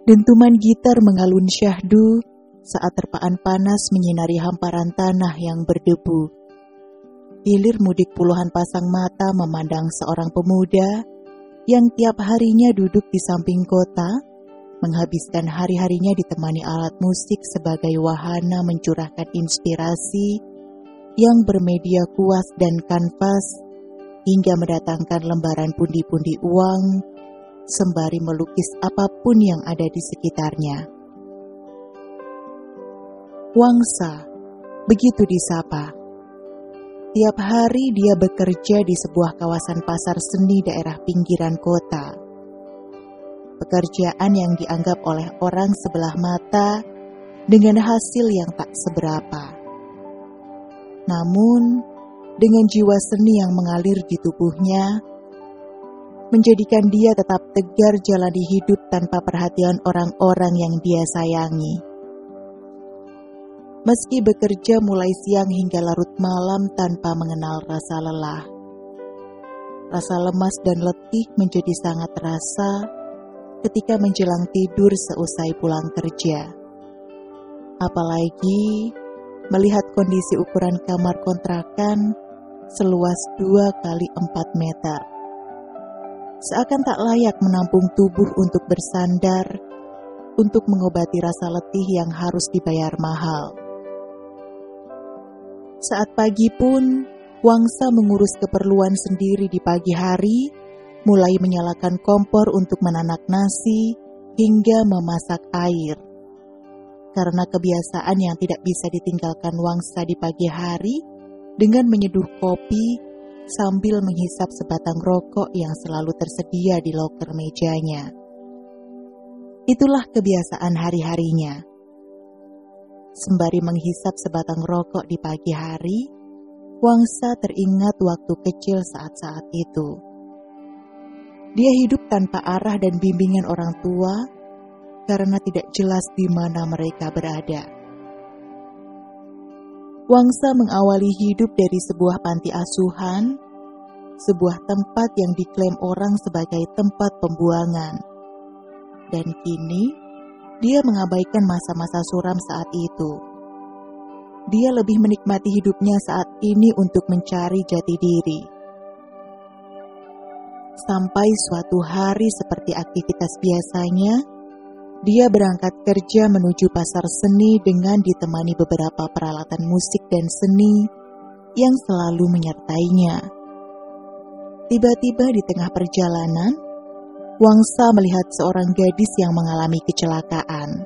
Dentuman gitar mengalun syahdu saat terpaan panas menyinari hamparan tanah yang berdebu. Hilir mudik puluhan pasang mata memandang seorang pemuda yang tiap harinya duduk di samping kota, menghabiskan hari-harinya ditemani alat musik sebagai wahana mencurahkan inspirasi yang bermedia kuas dan kanvas hingga mendatangkan lembaran pundi-pundi uang sembari melukis apa pun yang ada di sekitarnya. Wangsa, begitu disapa. Tiap hari dia bekerja di sebuah kawasan pasar seni daerah pinggiran kota. Pekerjaan yang dianggap oleh orang sebelah mata dengan hasil yang tak seberapa. Namun, dengan jiwa seni yang mengalir di tubuhnya, menjadikan dia tetap tegar jalani hidup tanpa perhatian orang-orang yang dia sayangi. Meski bekerja mulai siang hingga larut malam tanpa mengenal rasa lelah. Rasa lemas dan letih menjadi sangat terasa ketika menjelang tidur seusai pulang kerja. Apalagi melihat kondisi ukuran kamar kontrakan seluas 2 kali 4 meter. Seakan tak layak menampung tubuh untuk bersandar, untuk mengobati rasa letih yang harus dibayar mahal. Saat pagi pun, Wangsa mengurus keperluan sendiri di pagi hari, mulai menyalakan kompor untuk menanak nasi hingga memasak air. Karena kebiasaan yang tidak bisa ditinggalkan Wangsa di pagi hari dengan menyeduh kopi sambil menghisap sebatang rokok yang selalu tersedia di loker mejanya. Itulah kebiasaan hari-harinya Sembari menghisap sebatang rokok di pagi hari, Wangsa teringat waktu kecil saat-saat itu. Dia hidup tanpa arah dan bimbingan orang tua karena tidak jelas di mana mereka berada. Wangsa mengawali hidup dari sebuah panti asuhan, sebuah tempat yang diklaim orang sebagai tempat pembuangan. Dan kini, dia mengabaikan masa-masa suram saat itu. Dia lebih menikmati hidupnya saat ini untuk mencari jati diri. Sampai suatu hari seperti aktivitas biasanya, dia berangkat kerja menuju pasar seni dengan ditemani beberapa peralatan musik dan seni yang selalu menyertainya. Tiba-tiba di tengah perjalanan, Wangsa melihat seorang gadis yang mengalami kecelakaan.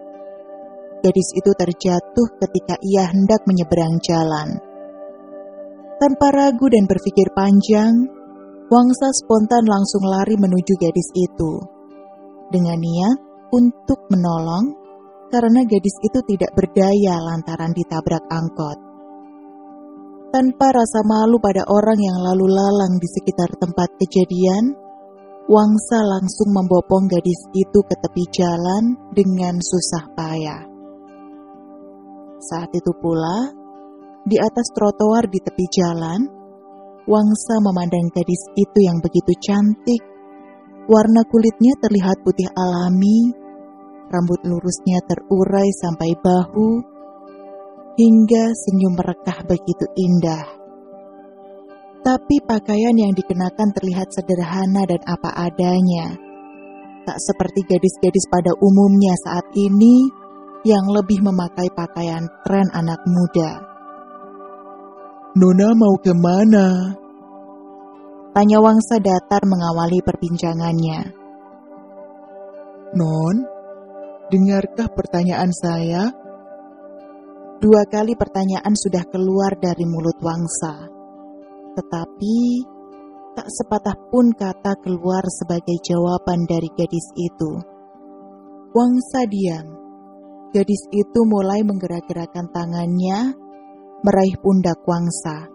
Gadis itu terjatuh ketika ia hendak menyeberang jalan. Tanpa ragu dan berpikir panjang, Wangsa spontan langsung lari menuju gadis itu. Dengan niat untuk menolong, karena gadis itu tidak berdaya lantaran ditabrak angkot. Tanpa rasa malu pada orang yang lalu lalang di sekitar tempat kejadian, Wangsa langsung membopong gadis itu ke tepi jalan dengan susah payah. Saat itu pula, di atas trotoar di tepi jalan, Wangsa memandang gadis itu yang begitu cantik. Warna kulitnya terlihat putih alami, rambut lurusnya terurai sampai bahu, hingga senyum merekah begitu indah. Tapi pakaian yang dikenakan terlihat sederhana dan apa adanya. Tak seperti gadis-gadis pada umumnya saat ini yang lebih memakai pakaian tren anak muda. Nona mau ke mana? Tanya Wangsa datar mengawali perbincangannya. Non, dengarkah pertanyaan saya? Dua kali pertanyaan sudah keluar dari mulut Wangsa tetapi tak sepatah pun kata keluar sebagai jawaban dari gadis itu. Wangsa diam. Gadis itu mulai menggerak-gerakkan tangannya, meraih pundak Wangsa.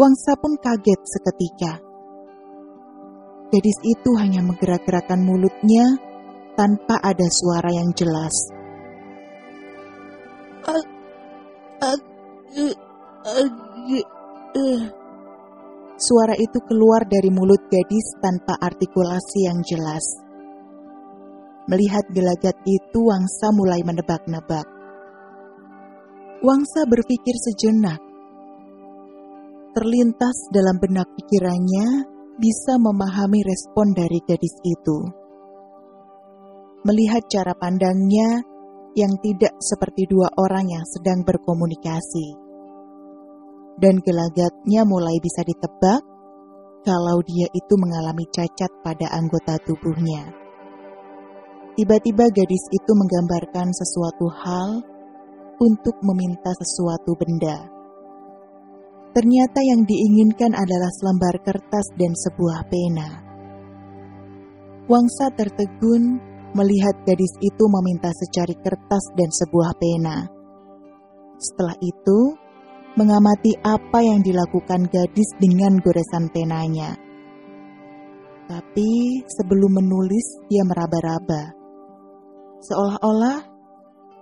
Wangsa pun kaget seketika. Gadis itu hanya menggerak-gerakkan mulutnya tanpa ada suara yang jelas. Ag, Uh. Suara itu keluar dari mulut gadis tanpa artikulasi yang jelas. Melihat gelagat itu, Wangsa mulai menebak-nebak. Wangsa berpikir sejenak. Terlintas dalam benak pikirannya bisa memahami respon dari gadis itu. Melihat cara pandangnya yang tidak seperti dua orang yang sedang berkomunikasi. Dan gelagatnya mulai bisa ditebak kalau dia itu mengalami cacat pada anggota tubuhnya. Tiba-tiba gadis itu menggambarkan sesuatu hal untuk meminta sesuatu benda. Ternyata yang diinginkan adalah selembar kertas dan sebuah pena. Wangsa tertegun melihat gadis itu meminta secari kertas dan sebuah pena. Setelah itu, mengamati apa yang dilakukan gadis dengan goresan penanya. Tapi sebelum menulis, dia meraba-raba seolah-olah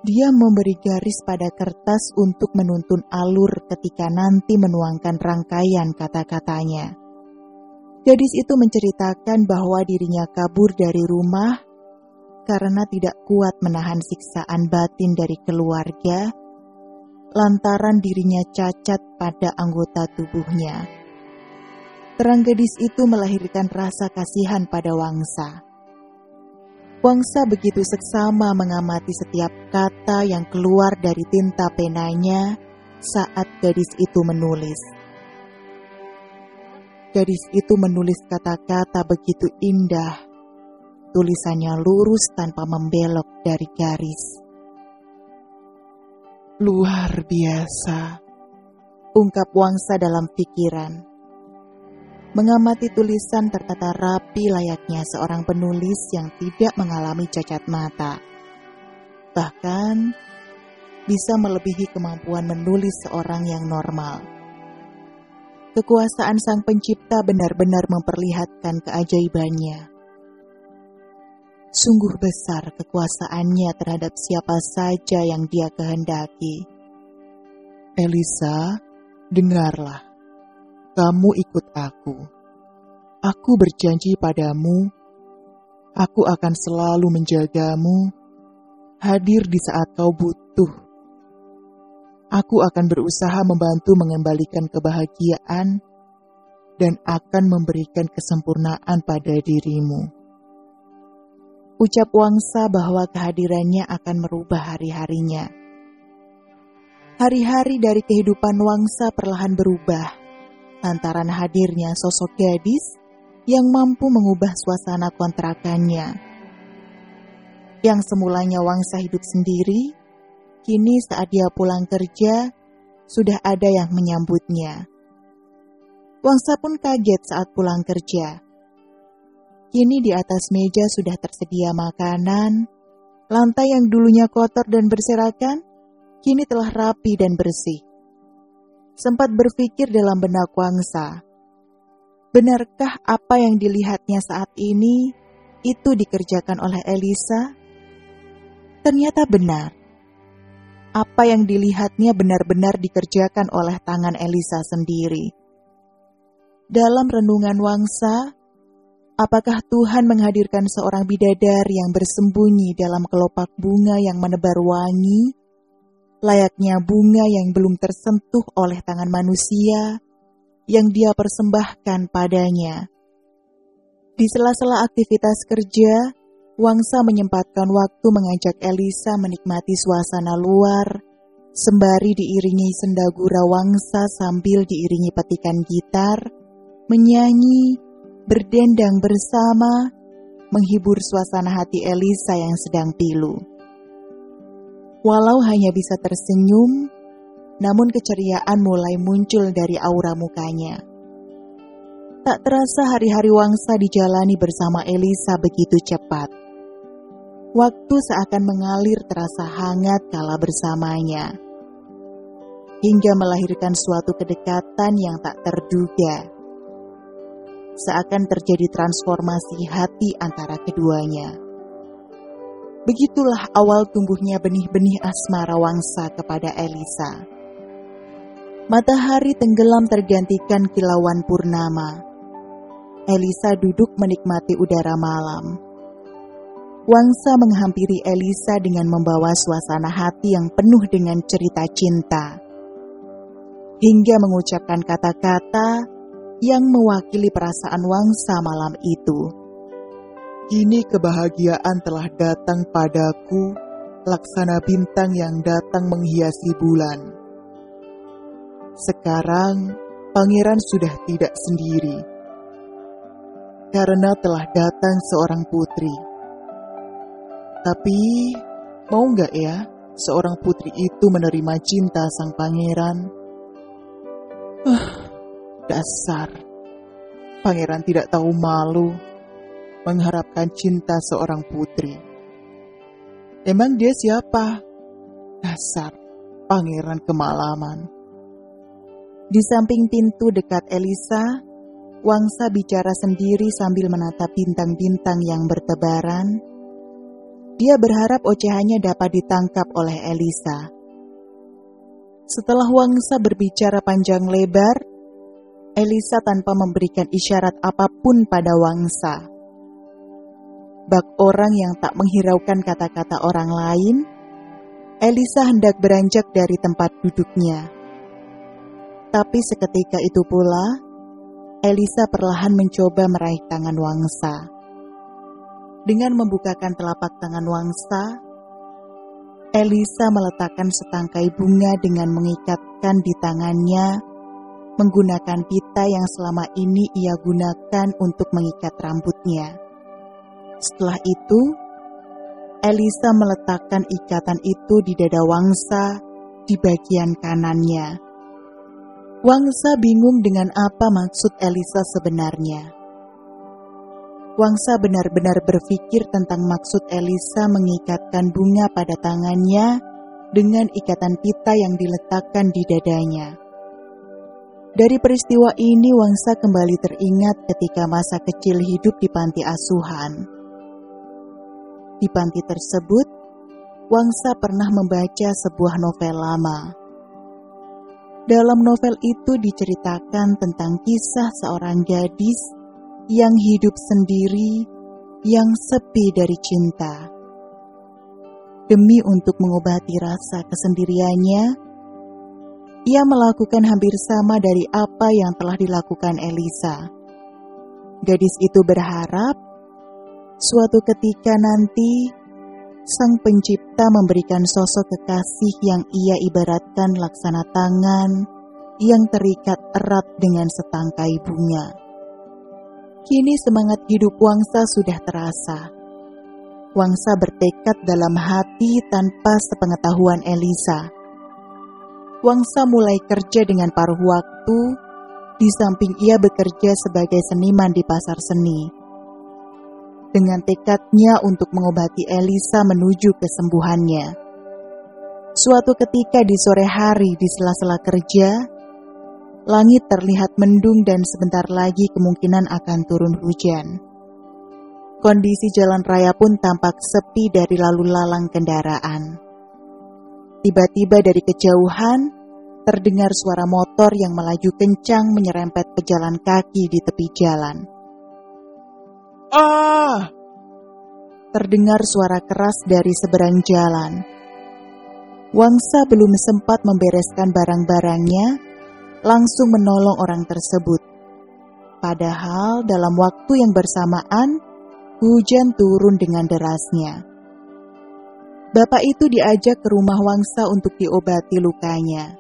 dia memberi garis pada kertas untuk menuntun alur ketika nanti menuangkan rangkaian kata-katanya. Gadis itu menceritakan bahwa dirinya kabur dari rumah karena tidak kuat menahan siksaan batin dari keluarga, lantaran dirinya cacat pada anggota tubuhnya. Terang gadis itu melahirkan rasa kasihan pada Wangsa. Wangsa begitu seksama mengamati setiap kata yang keluar dari tinta penanya saat gadis itu menulis. Gadis itu menulis kata-kata begitu indah. Tulisannya lurus tanpa membelok dari garis. Luar biasa, ungkap Wangsa dalam pikiran mengamati tulisan tertata rapi layaknya seorang penulis yang tidak mengalami cacat mata. Bahkan bisa melebihi kemampuan menulis seorang yang normal. Kekuasaan Sang Pencipta benar-benar memperlihatkan keajaibannya. Sungguh besar kekuasaannya terhadap siapa saja yang dia kehendaki. Elisa, dengarlah kamu ikut aku. Aku berjanji padamu, aku akan selalu menjagamu, hadir di saat kau butuh. Aku akan berusaha membantu mengembalikan kebahagiaan dan akan memberikan kesempurnaan pada dirimu. Ucap Wangsa bahwa kehadirannya akan merubah hari-harinya. Hari-hari dari kehidupan Wangsa perlahan berubah lantaran hadirnya sosok gadis yang mampu mengubah suasana kontrakannya. Yang semulanya Wangsa hidup sendiri, kini saat dia pulang kerja, sudah ada yang menyambutnya. Wangsa pun kaget saat pulang kerja. Kini di atas meja sudah tersedia makanan, lantai yang dulunya kotor dan berserakan, kini telah rapi dan bersih sempat berpikir dalam benak Wangsa. Benarkah apa yang dilihatnya saat ini itu dikerjakan oleh Elisa? Ternyata benar. Apa yang dilihatnya benar-benar dikerjakan oleh tangan Elisa sendiri. Dalam renungan Wangsa, apakah Tuhan menghadirkan seorang bidadari yang bersembunyi dalam kelopak bunga yang menebar wangi layaknya bunga yang belum tersentuh oleh tangan manusia yang dia persembahkan padanya. Di sela-sela aktivitas kerja, Wangsa menyempatkan waktu mengajak Elisa menikmati suasana luar, sembari diiringi sendagura Wangsa sambil diiringi petikan gitar, menyanyi, berdendang bersama, menghibur suasana hati Elisa yang sedang pilu. Walau hanya bisa tersenyum, namun keceriaan mulai muncul dari aura mukanya. Tak terasa hari-hari Wangsa dijalani bersama Elisa begitu cepat. Waktu seakan mengalir terasa hangat kala bersamanya. Hingga melahirkan suatu kedekatan yang tak terduga. Seakan terjadi transformasi hati antara keduanya. Begitulah awal tumbuhnya benih-benih asmara wangsa kepada Elisa. Matahari tenggelam tergantikan kilauan purnama. Elisa duduk menikmati udara malam. Wangsa menghampiri Elisa dengan membawa suasana hati yang penuh dengan cerita cinta. Hingga mengucapkan kata-kata yang mewakili perasaan Wangsa malam itu. Kini kebahagiaan telah datang padaku, laksana bintang yang datang menghiasi bulan. Sekarang, pangeran sudah tidak sendiri, karena telah datang seorang putri tapi, mau nggak ya seorang putri itu menerima cinta sang pangeran? Uh, dasar. Pangeran tidak tahu malu mengharapkan cinta seorang putri. Emang dia siapa? Dasar pangeran kemalaman. Di samping pintu dekat Elisa, Wangsa bicara sendiri sambil menatap bintang-bintang yang bertebaran dia berharap ocehannya dapat ditangkap oleh Elisa. Setelah Wangsa berbicara panjang lebar, Elisa tanpa memberikan isyarat apa pun pada Wangsa. Bak orang yang tak menghiraukan kata-kata orang lain, Elisa hendak beranjak dari tempat duduknya. Tapi seketika itu pula, Elisa perlahan mencoba meraih tangan Wangsa. Dengan membukakan telapak tangan Wangsa, Elisa meletakkan setangkai bunga dengan mengikatkan di tangannya menggunakan pita yang selama ini ia gunakan untuk mengikat rambutnya. Setelah itu, Elisa meletakkan ikatan itu di dada Wangsa di bagian kanannya. Wangsa bingung dengan apa maksud Elisa sebenarnya. Wangsa benar-benar berpikir tentang maksud Elisa mengikatkan bunga pada tangannya dengan ikatan pita yang diletakkan di dadanya. Dari peristiwa ini Wangsa kembali teringat ketika masa kecil hidup di panti asuhan. Di panti tersebut, Wangsa pernah membaca sebuah novel lama. Dalam novel itu diceritakan tentang kisah seorang gadis yang hidup sendiri, yang sepi dari cinta. Demi untuk mengobati rasa kesendiriannya, ia melakukan hampir sama dari apa yang telah dilakukan Elisa. Gadis itu berharap suatu ketika nanti Sang Pencipta memberikan sosok kekasih yang ia ibaratkan laksana tangan yang terikat erat dengan setangkai bunga. Kini semangat hidup Wangsa sudah terasa. Wangsa bertekad dalam hati tanpa sepengetahuan Elisa. Wangsa mulai kerja dengan paruh waktu, di samping ia bekerja sebagai seniman di pasar seni. Dengan tekadnya untuk mengobati Elisa menuju kesembuhannya. Suatu ketika di sore hari di sela-sela kerja, Langit terlihat mendung dan sebentar lagi kemungkinan akan turun hujan. Kondisi jalan raya pun tampak sepi dari lalu lalang kendaraan. Tiba-tiba dari kejauhan, terdengar suara motor yang melaju kencang menyerempet pejalan kaki di tepi jalan. Ah! Terdengar suara keras dari seberang jalan. Wangsa belum sempat membereskan barang-barangnya langsung menolong orang tersebut. Padahal dalam waktu yang bersamaan, hujan turun dengan derasnya. Bapak itu diajak ke rumah Wangsa untuk diobati lukanya.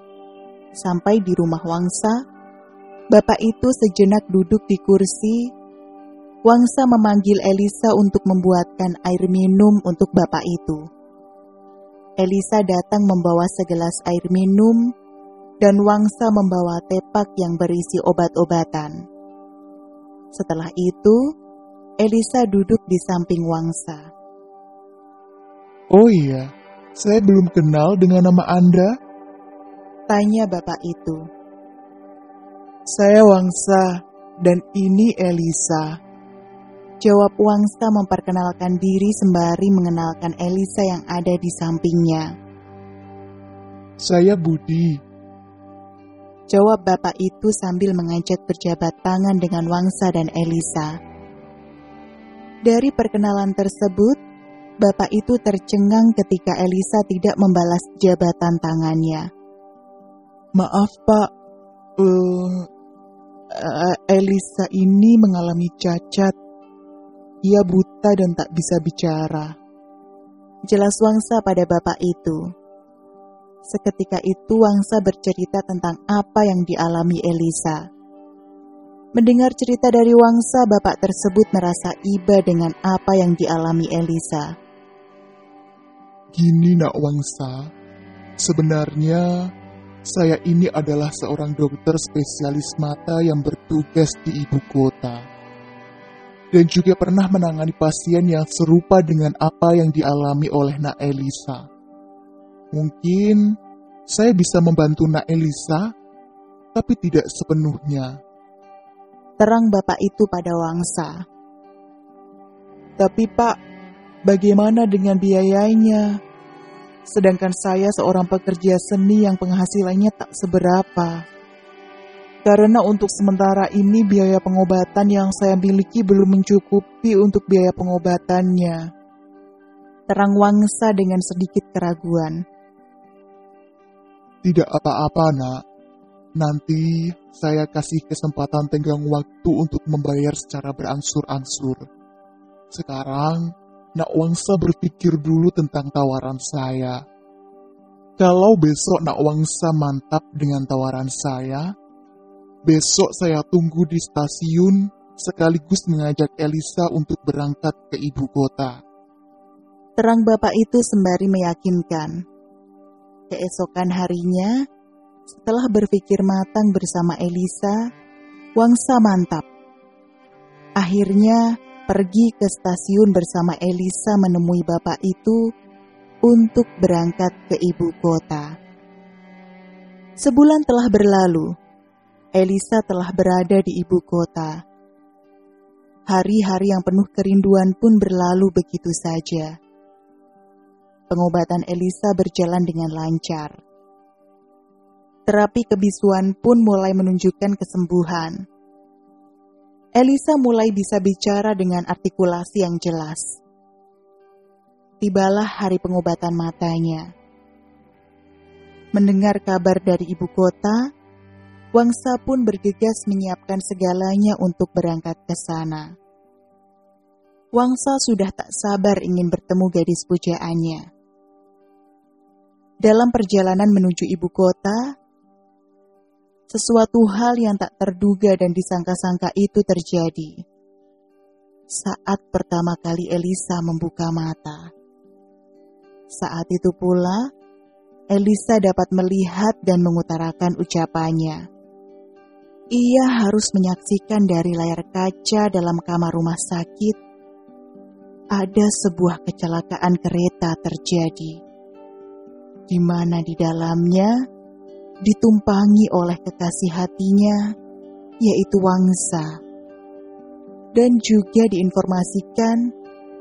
Sampai di rumah Wangsa, bapak itu sejenak duduk di kursi. Wangsa memanggil Elisa untuk membuatkan air minum untuk bapak itu. Elisa datang membawa segelas air minum dan Wangsa membawa tepak yang berisi obat-obatan. Setelah itu, Elisa duduk di samping Wangsa. Oh iya, saya belum kenal dengan nama Anda. Tanya bapak itu. Saya Wangsa, dan ini Elisa. Jawab Wangsa memperkenalkan diri sembari mengenalkan Elisa yang ada di sampingnya. Saya Budi, Jawab bapak itu sambil mengajak berjabat tangan dengan Wangsa dan Elisa. Dari perkenalan tersebut, bapak itu tercengang ketika Elisa tidak membalas jabatan tangannya. Maaf pak, uh, uh, Elisa ini mengalami cacat. Ia buta dan tak bisa bicara. Jelas Wangsa pada bapak itu. Seketika itu Wangsa bercerita tentang apa yang dialami Elisa. Mendengar cerita dari Wangsa, bapak tersebut merasa iba dengan apa yang dialami Elisa. Gini nak Wangsa, sebenarnya saya ini adalah seorang dokter spesialis mata yang bertugas di ibu kota. Dan juga pernah menangani pasien yang serupa dengan apa yang dialami oleh Nak Elisa. Mungkin saya bisa membantu Nak Elisa, tapi tidak sepenuhnya. Terang bapak itu pada Wangsa. Tapi pak, bagaimana dengan biayanya? sedangkan saya seorang pekerja seni yang penghasilannya tak seberapa. Karena untuk sementara ini biaya pengobatan yang saya miliki belum mencukupi untuk biaya pengobatannya. Terang Wangsa dengan sedikit keraguan. Tidak apa-apa, Nak. Nanti saya kasih kesempatan tenggang waktu untuk membayar secara berangsur-angsur. Sekarang Nak Wangsa berpikir dulu tentang tawaran saya. Kalau besok Nak Wangsa mantap dengan tawaran saya, besok saya tunggu di stasiun sekaligus mengajak Elisa untuk berangkat ke ibu kota. Terang bapak itu sembari meyakinkan. Keesokan harinya, setelah berpikir matang bersama Elisa, Wangsa mantap. Akhirnya, pergi ke stasiun bersama Elisa menemui bapak itu untuk berangkat ke ibu kota. Sebulan telah berlalu, Elisa telah berada di ibu kota. Hari-hari yang penuh kerinduan pun berlalu begitu saja. Pengobatan Elisa berjalan dengan lancar. Terapi kebisuan pun mulai menunjukkan kesembuhan Elisa mulai bisa bicara dengan artikulasi yang jelas. Tibalah hari pengobatan matanya. Mendengar kabar dari ibu kota, Wangsa pun bergegas menyiapkan segalanya untuk berangkat ke sana. Wangsa sudah tak sabar ingin bertemu gadis pujaannya. Dalam perjalanan menuju ibu kota, sesuatu hal yang tak terduga dan disangka-sangka itu terjadi. Saat pertama kali Elisa membuka mata. Saat itu pula, Elisa dapat melihat dan mengutarakan ucapannya. Ia harus menyaksikan dari layar kaca dalam kamar rumah sakit ada sebuah kecelakaan kereta terjadi, di mana di dalamnya ditumpangi oleh kekasih hatinya, yaitu Wangsa. Dan juga diinformasikan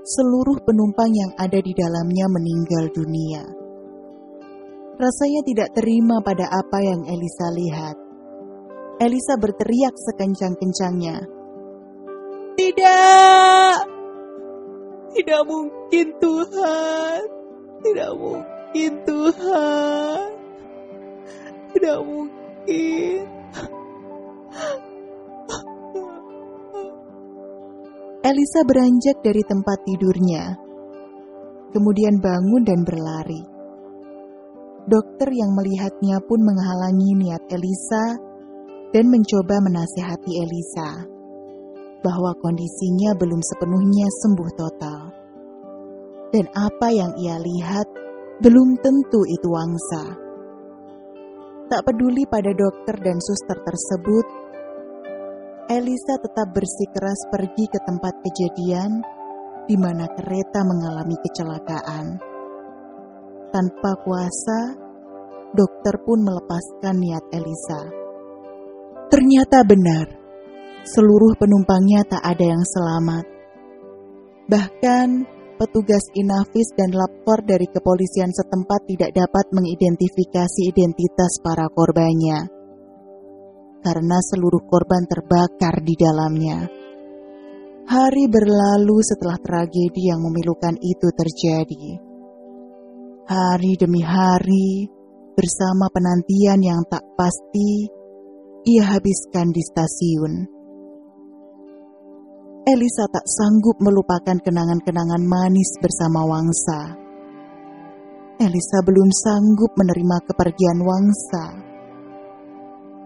seluruh penumpang yang ada di dalamnya meninggal dunia. Rasanya tidak terima pada apa yang Elisa lihat. Elisa berteriak sekencang-kencangnya. Tidak! Tidak mungkin Tuhan! Tidak mungkin Tuhan! Tidak mungkin. Elisa beranjak dari tempat tidurnya, kemudian bangun dan berlari. Dokter yang melihatnya pun menghalangi niat Elisa dan mencoba menasihati Elisa bahwa kondisinya belum sepenuhnya sembuh total. Dan apa yang ia lihat belum tentu itu wangsa. Tak peduli pada dokter dan suster tersebut, Elisa tetap bersikeras pergi ke tempat kejadian di mana kereta mengalami kecelakaan. Tanpa kuasa, dokter pun melepaskan niat Elisa. Ternyata benar, seluruh penumpangnya tak ada yang selamat. Bahkan petugas Inafis dan lapor dari kepolisian setempat tidak dapat mengidentifikasi identitas para korbannya karena seluruh korban terbakar di dalamnya. Hari berlalu setelah tragedi yang memilukan itu terjadi. Hari demi hari, bersama penantian yang tak pasti, ia habiskan di stasiun. Elisa tak sanggup melupakan kenangan-kenangan manis bersama Wangsa. Elisa belum sanggup menerima kepergian Wangsa.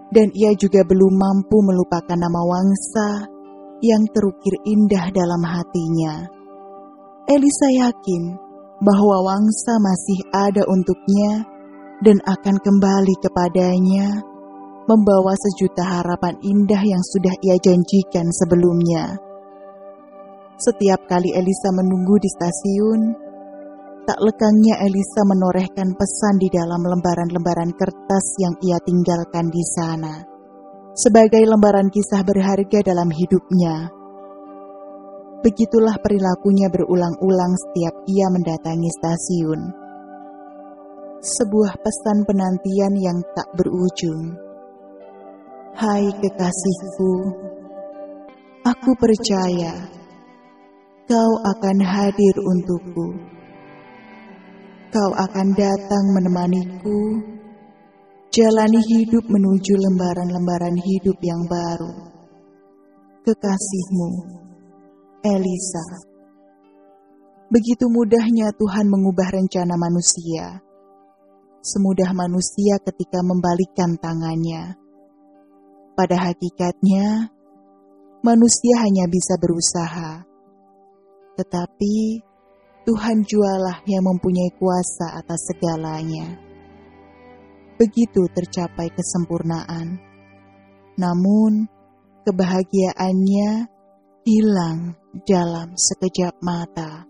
Dan ia juga belum mampu melupakan nama Wangsa yang terukir indah dalam hatinya. Elisa yakin bahwa Wangsa masih ada untuknya dan akan kembali kepadanya membawa sejuta harapan indah yang sudah ia janjikan sebelumnya. Setiap kali Elisa menunggu di stasiun, tak lekangnya Elisa menorehkan pesan di dalam lembaran-lembaran kertas yang ia tinggalkan di sana, sebagai lembaran kisah berharga dalam hidupnya. Begitulah perilakunya berulang-ulang setiap ia mendatangi stasiun. Sebuah pesan penantian yang tak berujung Hai kekasihku, aku percaya kau akan hadir untukku. Kau akan datang menemaniku, jalani hidup menuju lembaran-lembaran hidup yang baru. Kekasihmu, Elisa. Begitu mudahnya Tuhan mengubah rencana manusia. Semudah manusia ketika membalikkan tangannya pada hakikatnya, manusia hanya bisa berusaha, tetapi Tuhan jualah yang mempunyai kuasa atas segalanya. Begitu tercapai kesempurnaan, namun kebahagiaannya hilang dalam sekejap mata.